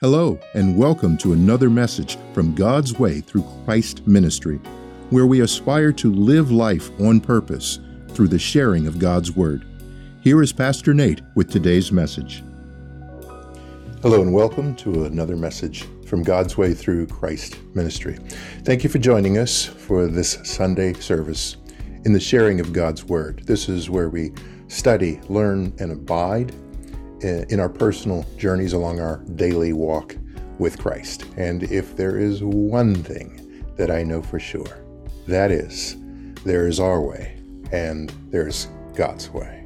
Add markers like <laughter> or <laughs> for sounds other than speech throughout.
Hello, and welcome to another message from God's Way through Christ Ministry, where we aspire to live life on purpose through the sharing of God's Word. Here is Pastor Nate with today's message. Hello, and welcome to another message from God's Way through Christ Ministry. Thank you for joining us for this Sunday service in the sharing of God's Word. This is where we study, learn, and abide Uh, in our personal journeys along our daily walk with Christ. And if there is one thing that I know for sure, that is there is our way and there's God's way.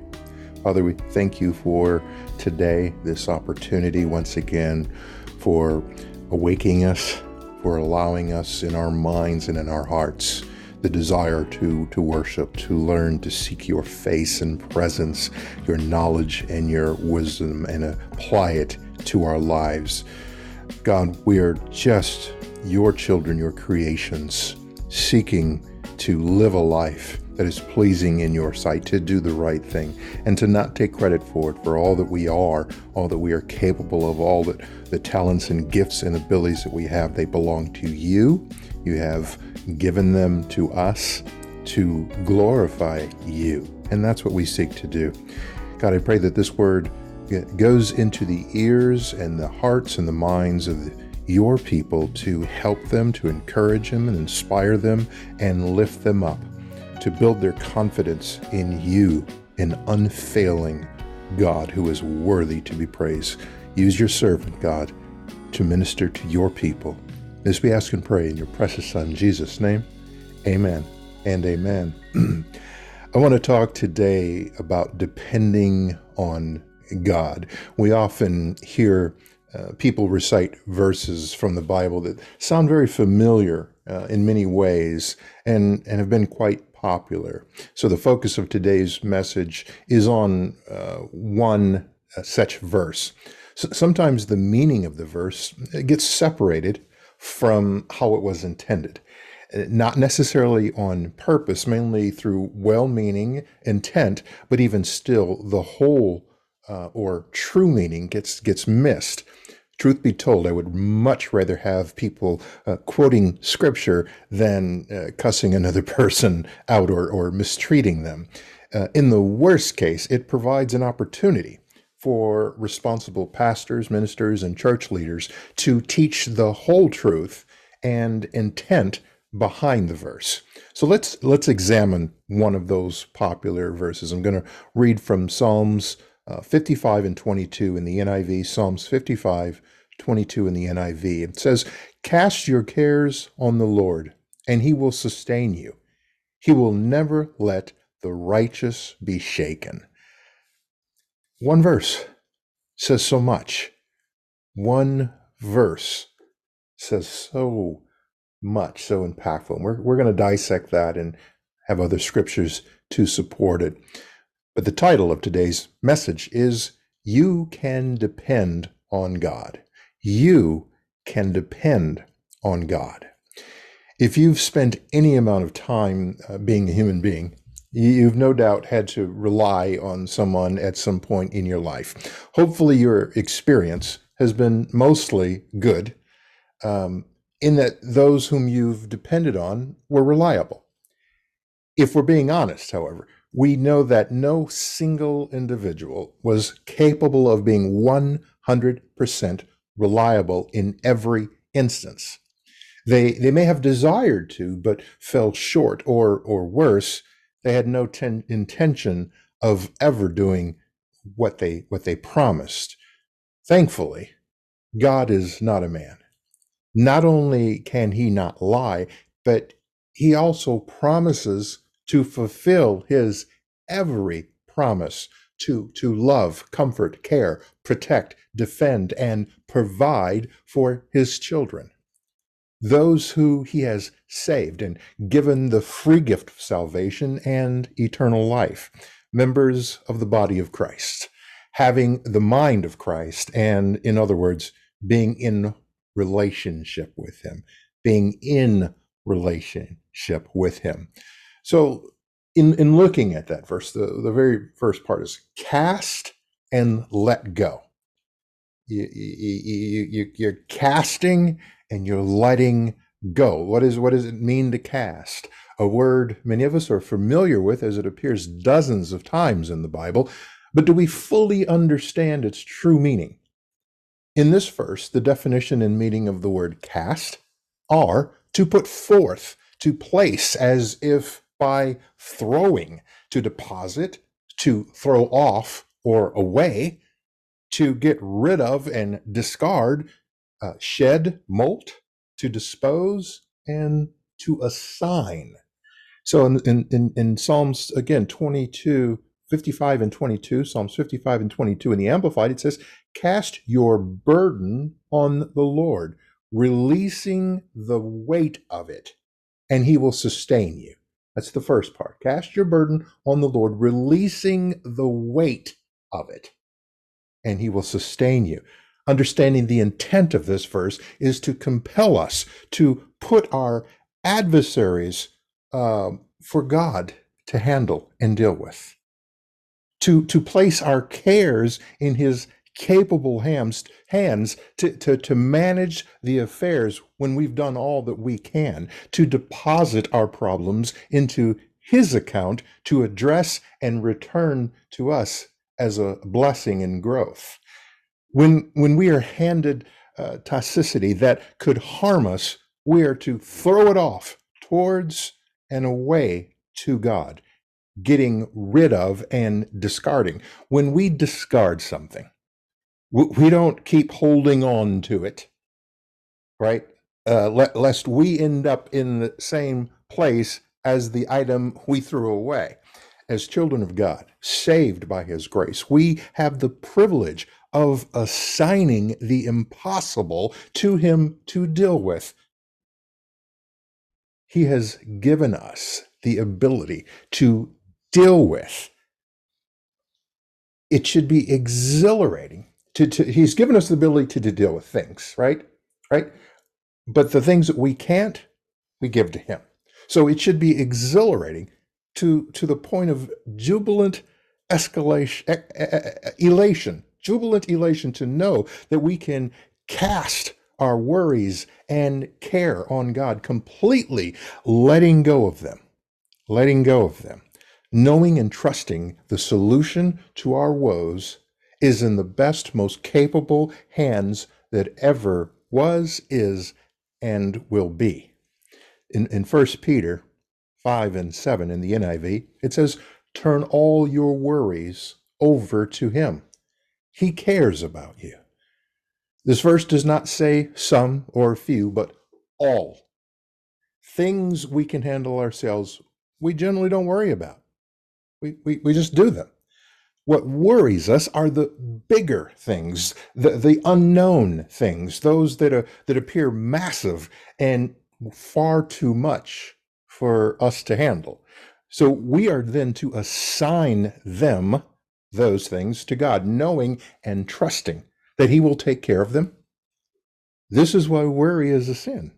Father, we thank you for today, this opportunity once again for awaking us, for allowing us in our minds and in our hearts the desire to, to worship, to learn, to seek your face and presence, your knowledge and your wisdom, and apply it to our lives. God, we are just your children, your creations, seeking to live a life that is pleasing in your sight, to do the right thing, and to not take credit for it, for all that we are, all that we are capable of, all that the talents and gifts and abilities that we have, they belong to you. You have given them to us to glorify you. And that's what we seek to do. God, I pray that this word goes into the ears and the hearts and the minds of your people to help them, to encourage them and inspire them and lift them up, to build their confidence in you, an unfailing God who is worthy to be praised. Use your servant, God, to minister to your people. This we ask and pray in your precious Son, Jesus' name. Amen and amen. <clears throat> I want to talk today about depending on God. We often hear uh, people recite verses from the Bible that sound very familiar uh, in many ways and, and have been quite popular. So, the focus of today's message is on uh, one uh, such verse. So sometimes the meaning of the verse gets separated from how it was intended. Not necessarily on purpose, mainly through well meaning intent, but even still, the whole uh, or true meaning gets, gets missed. Truth be told, I would much rather have people uh, quoting scripture than uh, cussing another <laughs> person out or, or mistreating them. Uh, in the worst case, it provides an opportunity for responsible pastors, ministers, and church leaders to teach the whole truth and intent behind the verse. So let's let's examine one of those popular verses. I'm going to read from Psalms uh, 55 and 22 in the NIV, Psalms 55, 22 in the NIV. It says, "Cast your cares on the Lord, and he will sustain you. He will never let the righteous be shaken." One verse says so much. One verse says so much, so impactful. And we're, we're going to dissect that and have other scriptures to support it. But the title of today's message is You Can Depend on God. You can depend on God. If you've spent any amount of time uh, being a human being, You've no doubt had to rely on someone at some point in your life. Hopefully, your experience has been mostly good, um, in that those whom you've depended on were reliable. If we're being honest, however, we know that no single individual was capable of being 100% reliable in every instance. They, they may have desired to, but fell short, or, or worse, they had no ten- intention of ever doing what they what they promised. Thankfully, God is not a man. Not only can he not lie, but he also promises to fulfill his every promise to, to love, comfort, care, protect, defend, and provide for his children those who he has saved and given the free gift of salvation and eternal life, members of the body of Christ, having the mind of Christ, and in other words, being in relationship with him, being in relationship with him. So, in, in looking at that verse, the, the very first part is cast and let go. You, you, you, you're casting and you're letting go. What is what does it mean to cast? A word many of us are familiar with as it appears dozens of times in the Bible, but do we fully understand its true meaning? In this verse, the definition and meaning of the word cast are to put forth, to place as if by throwing, to deposit, to throw off or away, to get rid of and discard, uh, shed, molt, to dispose, and to assign. So in, in, in, in Psalms, again, 22, 55 and 22, Psalms 55 and 22 in the Amplified, it says, Cast your burden on the Lord, releasing the weight of it, and he will sustain you. That's the first part. Cast your burden on the Lord, releasing the weight of it, and he will sustain you. Understanding the intent of this verse is to compel us to put our adversaries uh, for God to handle and deal with to, to place our cares in his capable hands, hands to, to, to manage the affairs when we've done all that we can, to deposit our problems into his account to address and return to us as a blessing and growth. When, when we are handed uh, toxicity that could harm us, we are to throw it off towards and away to God getting rid of and discarding. When we discard something, we don't keep holding on to it, right? Uh, lest we end up in the same place as the item we threw away. As children of God, saved by His grace, we have the privilege of assigning the impossible to Him to deal with. He has given us the ability to deal with. It should be exhilarating. To, to, he's given us the ability to, to deal with things, right? Right? But the things that we can't, we give to him. So it should be exhilarating to, to the point of jubilant escalation, elation, jubilant elation to know that we can cast our worries and care on God completely, letting go of them, letting go of them knowing and trusting the solution to our woes is in the best, most capable hands that ever was, is, and will be. In, in 1 Peter 5 and 7 in the NIV, it says, Turn all your worries over to Him. He cares about you. This verse does not say some or few, but all. Things we can handle ourselves, we generally don't worry about. We, we, we just do them. What worries us are the bigger things, the, the unknown things, those that, are, that appear massive and far too much for us to handle. So we are then to assign them, those things, to God, knowing and trusting that He will take care of them. This is why worry is a sin.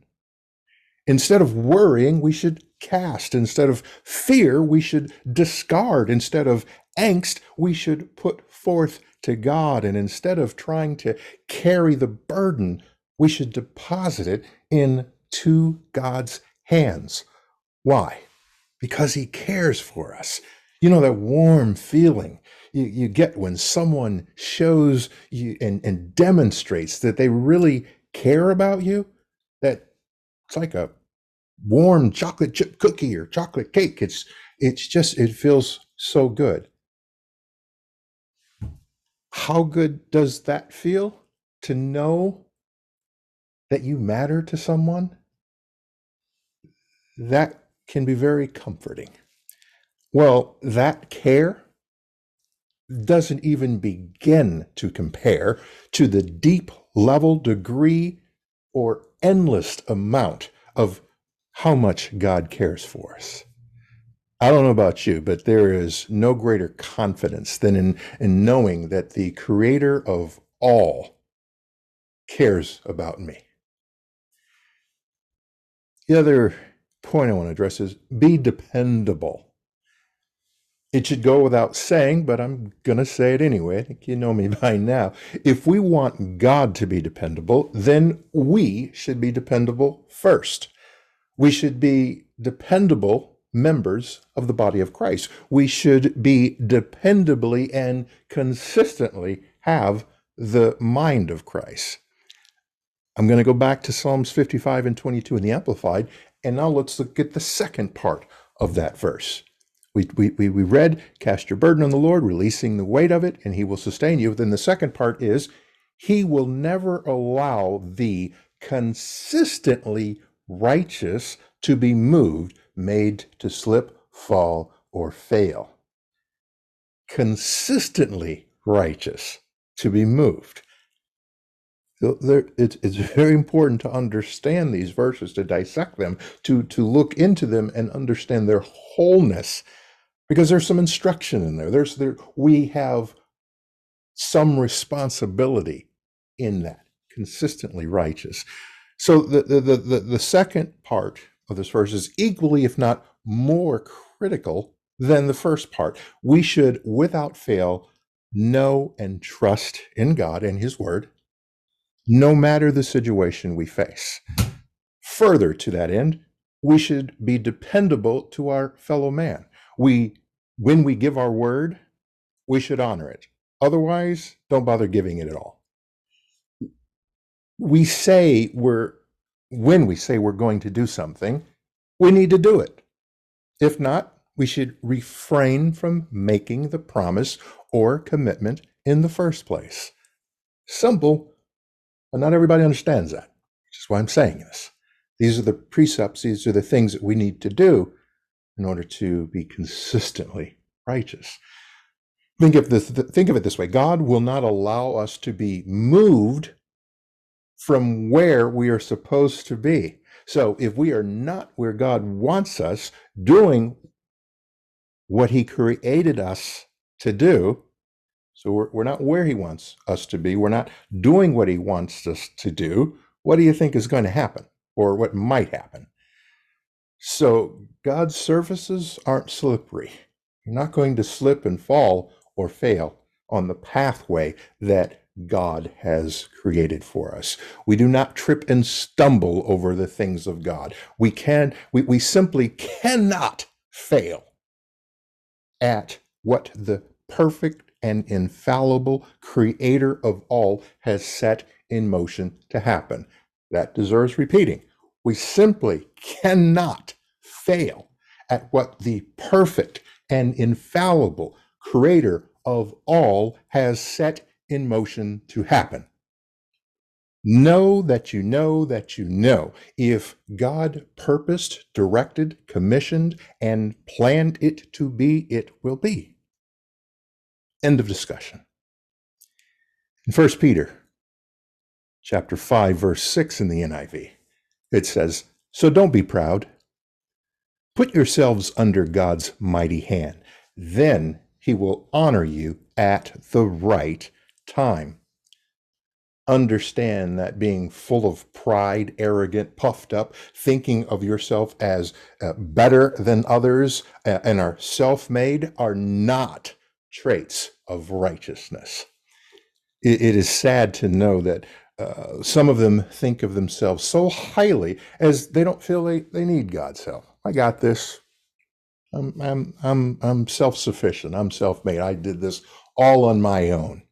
Instead of worrying, we should cast. Instead of fear, we should discard. Instead of angst, we should put forth to God. And instead of trying to carry the burden, we should deposit it into God's hands. Why? Because He cares for us. You know, that warm feeling you, you get when someone shows you and, and demonstrates that they really care about you, that it's like a warm chocolate chip cookie or chocolate cake. It's it's just it feels so good. How good does that feel to know that you matter to someone? That can be very comforting. Well, that care doesn't even begin to compare to the deep level, degree, or endless amount of how much God cares for us. I don't know about you, but there is no greater confidence than in, in knowing that the creator of all cares about me. The other point I want to address is be dependable. It should go without saying, but I'm going to say it anyway. I think you know me <laughs> by now. If we want God to be dependable, then we should be dependable first. We should be dependable members of the body of Christ. We should be dependably and consistently have the mind of Christ. I'm going to go back to Psalms 55 and 22 in the Amplified, and now let's look at the second part of that verse. We, we, we read, Cast your burden on the Lord, releasing the weight of it, and he will sustain you. Then the second part is, He will never allow the consistently righteous to be moved, made to slip, fall, or fail. Consistently righteous to be moved. So there, it's, it's very important to understand these verses, to dissect them, to, to look into them and understand their wholeness because there's some instruction in there. There's there we have some responsibility in that, consistently righteous. So the the the, the, the second part of this verse is equally, if not more critical than the first part. We should, without fail, know and trust in God and His Word, no matter the situation we face. Further to that end, we should be dependable to our fellow man we when we give our word, we should honor it. Otherwise, don't bother giving it at all. We say we're when we say we're going to do something, we need to do it. If not, we should refrain from making the promise or commitment in the first place. Simple, but not everybody understands that, which is why I'm saying this. These are the precepts, these are the things that we need to do in order to be consistently righteous. Think of this think of it this way. God will not allow us to be moved from where we are supposed to be. So if we are not where God wants us doing what he created us to do, so we're, we're not where he wants us to be, we're not doing what he wants us to do, what do you think is going to happen or what might happen? So God's surfaces aren't slippery. You're not going to slip and fall or fail on the pathway that God has created for us. We do not trip and stumble over the things of God. We can we, we simply cannot fail at what the perfect and infallible creator of all has set in motion to happen. That deserves repeating. We simply cannot fail at what the perfect and infallible creator of all has set in motion to happen. Know that you know that you know. If God purposed, directed, commissioned, and planned it to be, it will be. End of discussion. In 1 Peter chapter 5 verse 6 in the NIV it says, So don't be proud. Put yourselves under God's mighty hand. Then he will honor you at the right time. Understand that being full of pride, arrogant, puffed up, thinking of yourself as uh, better than others, uh, and are self made are not traits of righteousness. it, it is sad to know that uh, some of them think of themselves so highly as they don't feel they, they need God's help. I got this. I'm I'm I'm I'm self-sufficient. I'm self-made. I did this all on my own.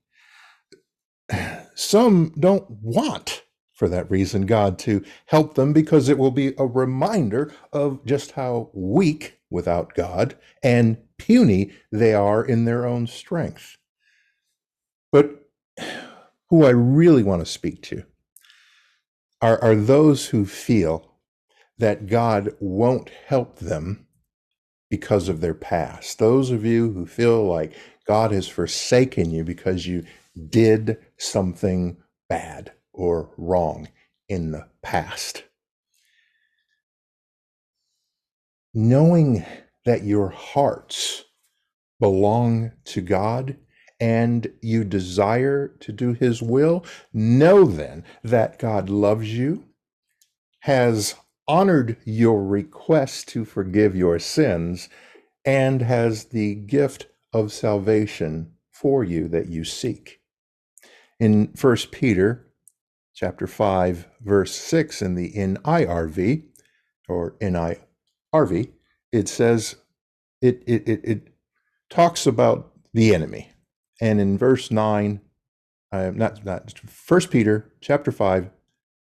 Some don't want for that reason God to help them because it will be a reminder of just how weak without God and puny they are in their own strength. But who I really want to speak to are, are those who feel that God won't help them because of their past. Those of you who feel like God has forsaken you because you did something bad or wrong in the past. Knowing that your hearts belong to God and you desire to do his will, know then that God loves you, has honored your request to forgive your sins, and has the gift of salvation for you that you seek. In 1 Peter chapter 5 verse 6 in the NIRV or NIRV it says it it it, it talks about the enemy. And in verse 9 uh, not not 1 Peter chapter 5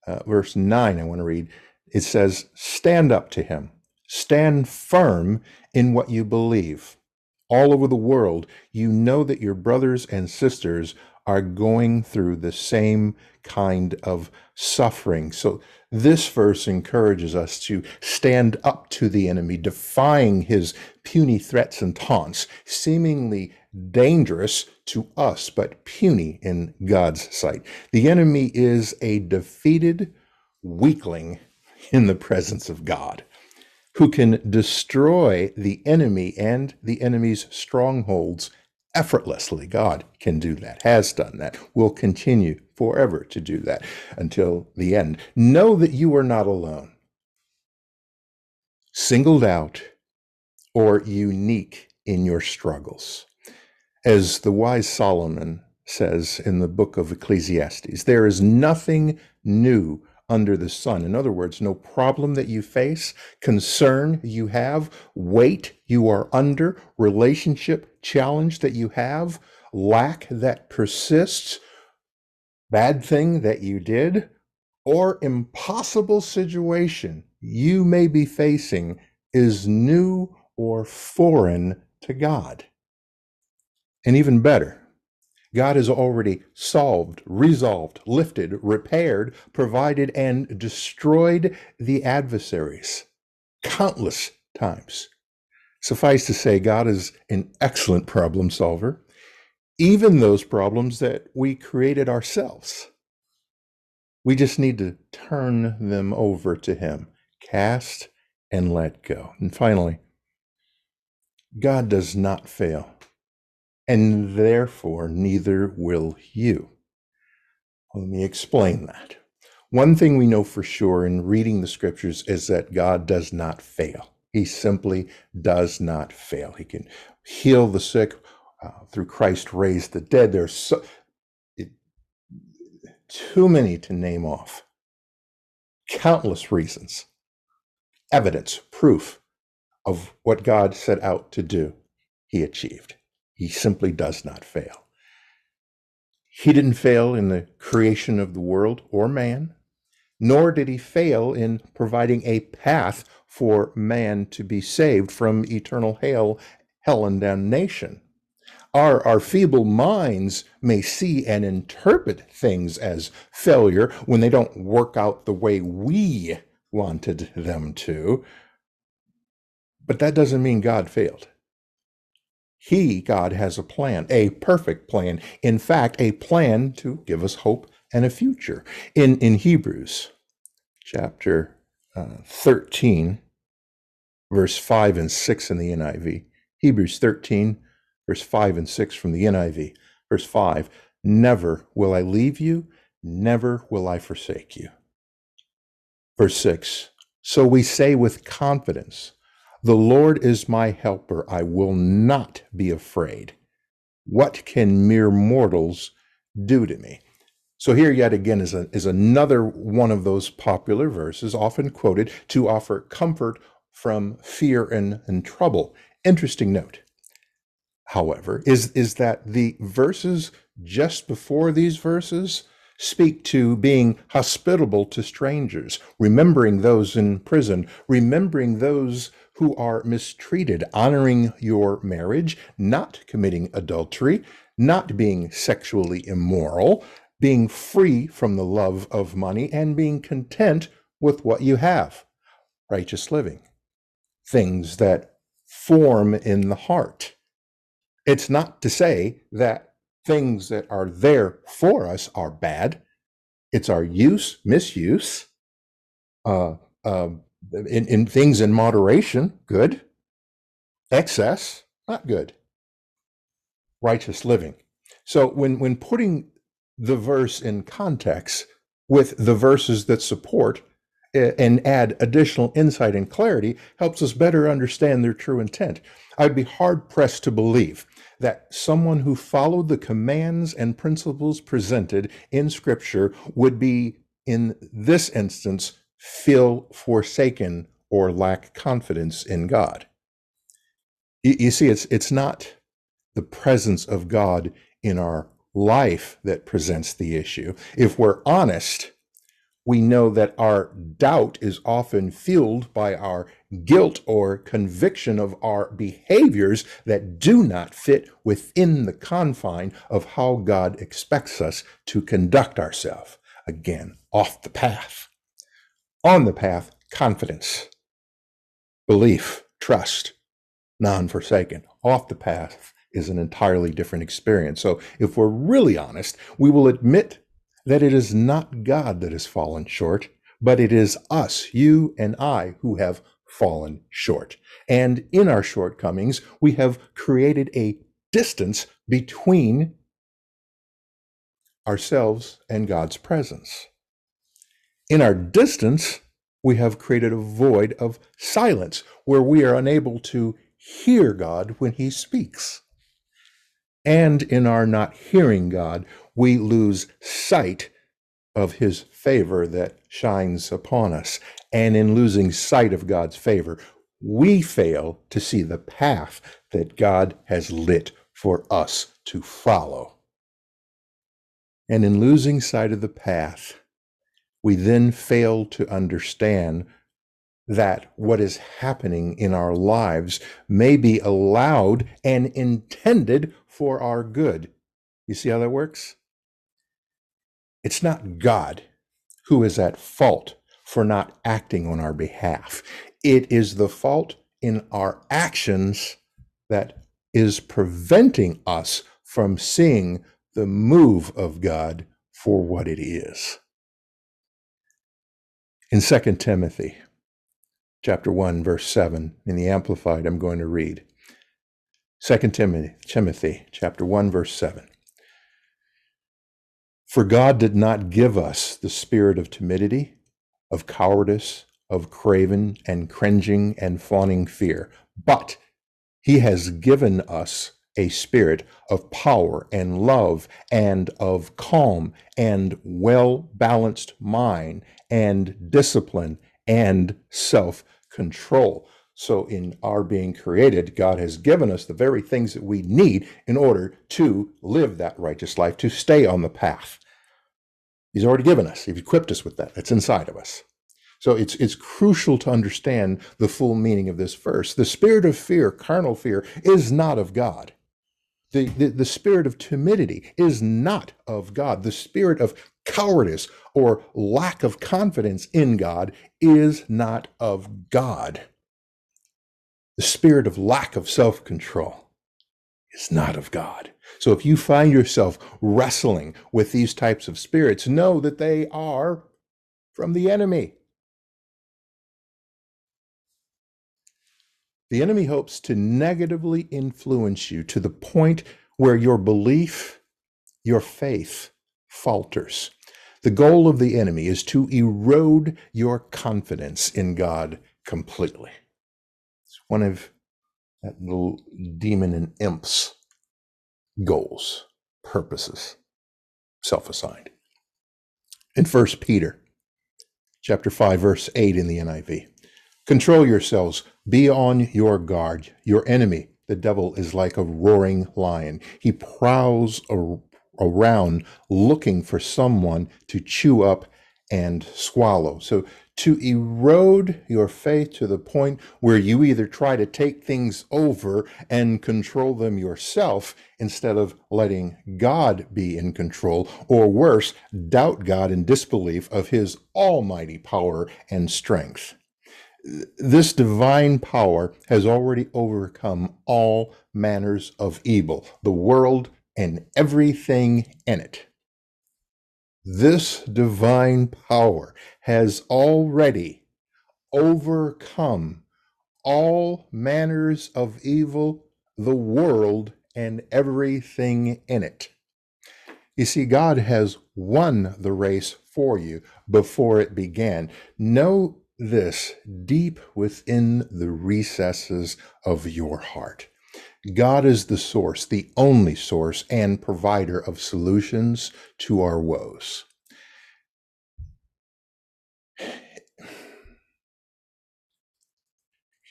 uh, verse 9 I want to read it says stand up to him stand firm in what you believe all over the world you know that your brothers and sisters are going through the same kind of suffering. So, this verse encourages us to stand up to the enemy, defying his puny threats and taunts, seemingly dangerous to us, but puny in God's sight. The enemy is a defeated weakling in the presence of God who can destroy the enemy and the enemy's strongholds effortlessly. God can do that, has done that, will continue forever to do that until the end. Know that you are not alone, singled out, or unique in your struggles. As the wise Solomon says in the book of Ecclesiastes, there is nothing new under the sun. In other words, no problem that you face, concern you have, weight you are under, relationship challenge that you have, lack that persists, bad thing that you did, or impossible situation you may be facing is new or foreign to God. And even better, God has already solved, resolved, lifted, repaired, provided, and destroyed the adversaries countless times. Suffice to say, God is an excellent problem solver, even those problems that we created ourselves. We just need to turn them over to Him, cast and let go. And finally, God does not fail and therefore neither will you. Let me explain that. One thing we know for sure in reading the scriptures is that God does not fail. He simply does not fail. He can heal the sick uh, through Christ, raise the dead. There's so, too many to name off. Countless reasons, evidence, proof of what God set out to do, he achieved. He simply does not fail. He didn't fail in the creation of the world or man, nor did he fail in providing a path for man to be saved from eternal hell, hell and damnation. Our, our feeble minds may see and interpret things as failure when they don't work out the way we wanted them to. But that doesn't mean God failed. He, God, has a plan, a perfect plan. In fact, a plan to give us hope and a future. In, in Hebrews chapter uh, 13, verse 5 and 6 in the NIV, Hebrews 13, verse 5 and 6 from the NIV, verse 5 Never will I leave you, never will I forsake you. Verse 6 So we say with confidence, the Lord is my helper. I will not be afraid. What can mere mortals do to me? So here yet again is, a, is another one of those popular verses often quoted to offer comfort from fear and, and trouble. Interesting note, however, is, is that the verses just before these verses speak to being hospitable to strangers, remembering those in prison, remembering those who are mistreated, honoring your marriage, not committing adultery, not being sexually immoral, being free from the love of money, and being content with what you have. Righteous living. Things that form in the heart. It's not to say that things that are there for us are bad. It's our use, misuse, uh, uh, in, in things in moderation, good. Excess, not good. Righteous living. So when when putting the verse in context with the verses that support eh, and add additional insight and clarity helps us better understand their true intent. I'd be hard pressed to believe that someone who followed the commands and principles presented in Scripture would be, in this instance, feel forsaken or lack confidence in God. You, you see, it's it's not the presence of God in our life that presents the issue. If we're honest, we know that our doubt is often fueled by our guilt or conviction of our behaviors that do not fit within the confine of how God expects us to conduct ourselves. Again, off the path. On the path, confidence, belief, trust, non forsaken. Off the path is an entirely different experience. So, if we're really honest, we will admit that it is not God that has fallen short, but it is us, you and I, who have fallen short. And in our shortcomings, we have created a distance between ourselves and God's presence. In our distance, we have created a void of silence where we are unable to hear God when He speaks. And in our not hearing God, we lose sight of His favor that shines upon us. And in losing sight of God's favor, we fail to see the path that God has lit for us to follow. And in losing sight of the path, we then fail to understand that what is happening in our lives may be allowed and intended for our good. You see how that works? It's not God who is at fault for not acting on our behalf. It is the fault in our actions that is preventing us from seeing the move of God for what it is. In 2 Timothy chapter 1 verse 7 in the amplified I'm going to read. 2 Timothy Timothy chapter 1 verse 7 For God did not give us the spirit of timidity of cowardice of craven and cringing and fawning fear but he has given us a spirit of power and love and of calm and well balanced mind and discipline and self control. So, in our being created, God has given us the very things that we need in order to live that righteous life, to stay on the path. He's already given us, He's equipped us with that. That's inside of us. So it's it's crucial to understand the full meaning of this verse. The spirit of fear, carnal fear, is not of God. The, the, the spirit of timidity is not of God. The spirit of cowardice or lack of confidence in God is not of God. The spirit of lack of self control is not of God. So if you find yourself wrestling with these types of spirits, know that they are from the enemy. The enemy hopes to negatively influence you to the point where your belief, your faith falters. The goal of the enemy is to erode your confidence in God completely. It's one of that little demon and imp's goals, purposes, self-assigned. In 1 Peter chapter 5 verse 8 in the NIV. Control yourselves be on your guard. Your enemy, the devil, is like a roaring lion. He prowls around looking for someone to chew up and swallow. So, to erode your faith to the point where you either try to take things over and control them yourself instead of letting God be in control, or worse, doubt God in disbelief of his almighty power and strength this divine power has already overcome all manners of evil, the world and everything in it. This divine power has already overcome all manners of evil, the world, and everything in it. You see, God has won the race for you before it began. Know this deep within the recesses of your heart. God is the source, the only source and provider of solutions to our woes.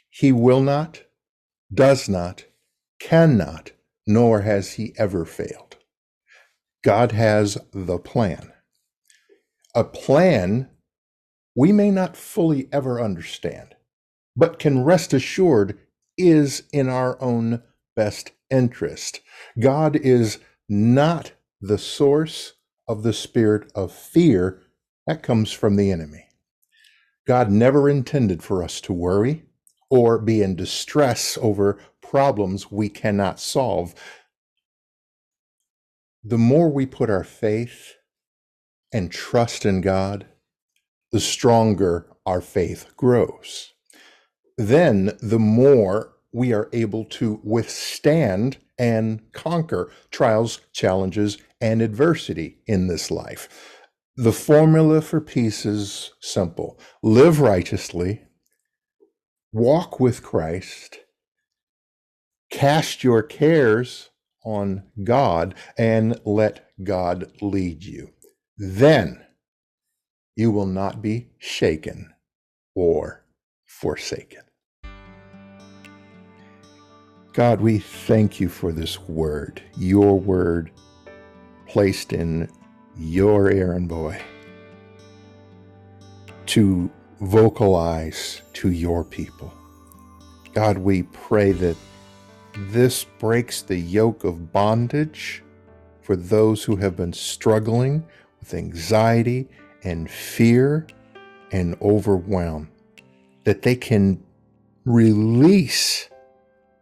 He will not, does not, cannot, nor has he ever failed. God has the plan. A plan we may not fully ever understand, but can rest assured is in our own best interest. God is not the source of the spirit of fear that comes from the enemy. God never intended for us to worry or be in distress over problems we cannot solve. The more we put our faith and trust in God, the stronger our faith grows. Then the more we are able to withstand and conquer trials, challenges, and adversity in this life. The formula for peace is simple live righteously, walk with Christ, cast your cares on God, and let God lead you. Then you will not be shaken or forsaken. God, we thank you for this word, your word placed in your errand boy to vocalize to your people. God, we pray that this breaks the yoke of bondage for those who have been struggling with anxiety and fear and overwhelm, that they can release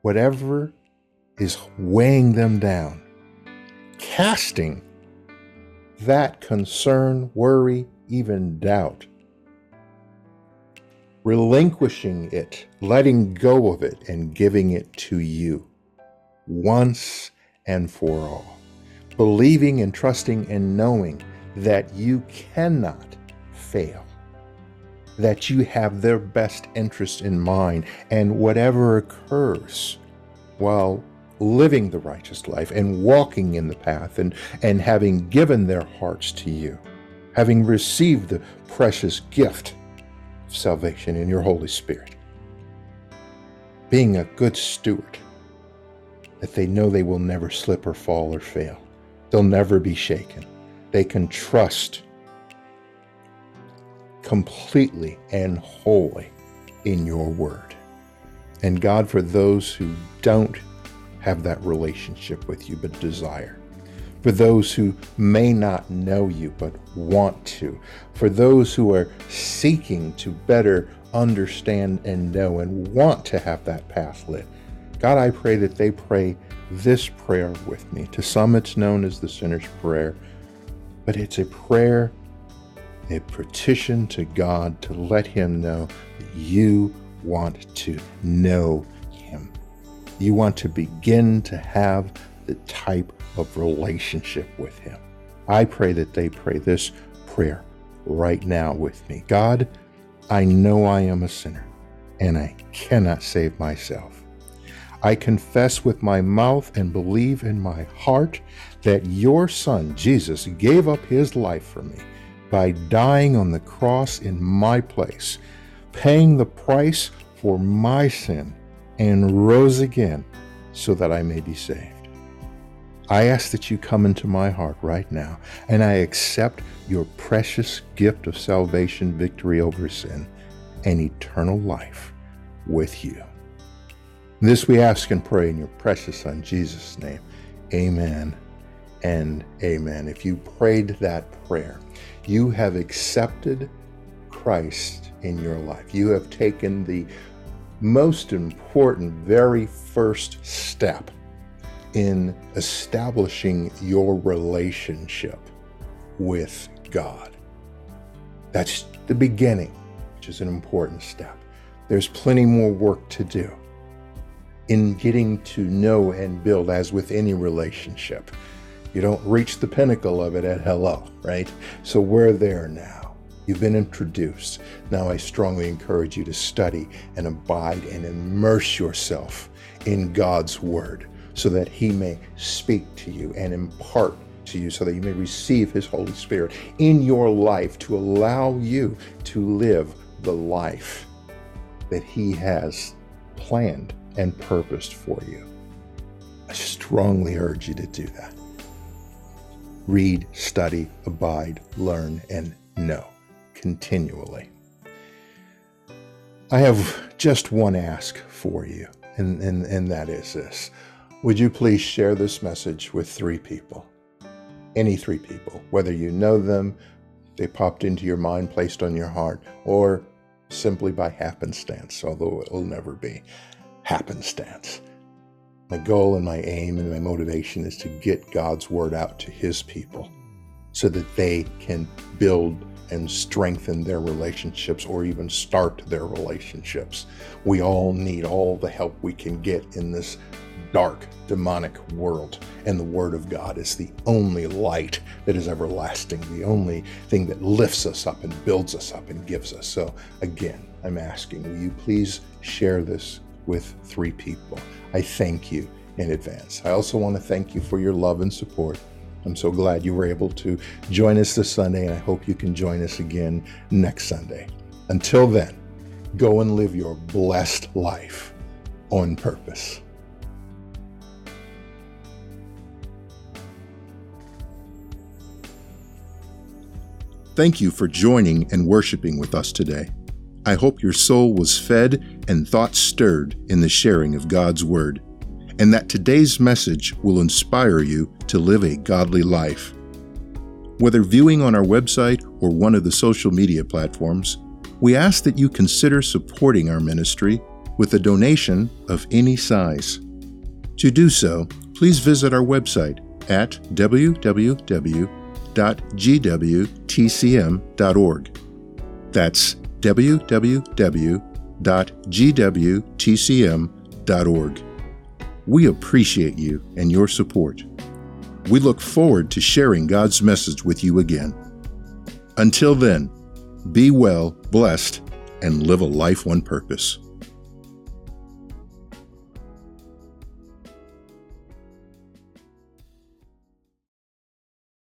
whatever is weighing them down, casting that concern, worry, even doubt, relinquishing it, letting go of it, and giving it to you once and for all, believing and trusting and knowing that you cannot fail, that you have their best interest in mind, and whatever occurs while living the righteous life and walking in the path and, and having given their hearts to you, having received the precious gift of salvation in your Holy Spirit, being a good steward, that they know they will never slip or fall or fail. They'll never be shaken they can trust completely and wholly in your word. And God, for those who don't have that relationship with you but desire, for those who may not know you but want to, for those who are seeking to better understand and know and want to have that path lit, God, I pray that they pray this prayer with me. To some, it's known as the sinner's prayer but it's a prayer, a petition to God to let Him know that you want to know Him. You want to begin to have the type of relationship with Him. I pray that they pray this prayer right now with me. God, I know I am a sinner and I cannot save myself. I confess with my mouth and believe in my heart that your Son, Jesus, gave up his life for me by dying on the cross in my place, paying the price for my sin, and rose again so that I may be saved. I ask that you come into my heart right now, and I accept your precious gift of salvation, victory over sin, and eternal life with you. This we ask and pray in your precious Son, Jesus' name. Amen and amen. If you prayed that prayer, you have accepted Christ in your life. You have taken the most important, very first step in establishing your relationship with God. That's the beginning, which is an important step. There's plenty more work to do in getting to know and build, as with any relationship, You don't reach the pinnacle of it at hello, right? So we're there now. You've been introduced. Now I strongly encourage you to study and abide and immerse yourself in God's Word so that He may speak to you and impart to you so that you may receive His Holy Spirit in your life to allow you to live the life that He has planned and purposed for you. I strongly urge you to do that. Read, study, abide, learn, and know continually. I have just one ask for you, and, and, and that is this. Would you please share this message with three people? Any three people, whether you know them, they popped into your mind, placed on your heart, or simply by happenstance, although it'll never be happenstance. My goal and my aim and my motivation is to get God's word out to his people so that they can build and strengthen their relationships or even start their relationships. We all need all the help we can get in this dark, demonic world. And the Word of God is the only light that is everlasting, the only thing that lifts us up and builds us up and gives us. So, again, I'm asking, will you please share this with three people. I thank you in advance. I also want to thank you for your love and support. I'm so glad you were able to join us this Sunday, and I hope you can join us again next Sunday. Until then, go and live your blessed life on purpose. Thank you for joining and worshiping with us today. I hope your soul was fed and thoughts stirred in the sharing of God's Word, and that today's message will inspire you to live a godly life. Whether viewing on our website or one of the social media platforms, we ask that you consider supporting our ministry with a donation of any size. To do so, please visit our website at www.gwtcm.org. That's www.gwtcm.org. We appreciate you and your support. We look forward to sharing God's message with you again. Until then, be well, blessed, and live a life on purpose.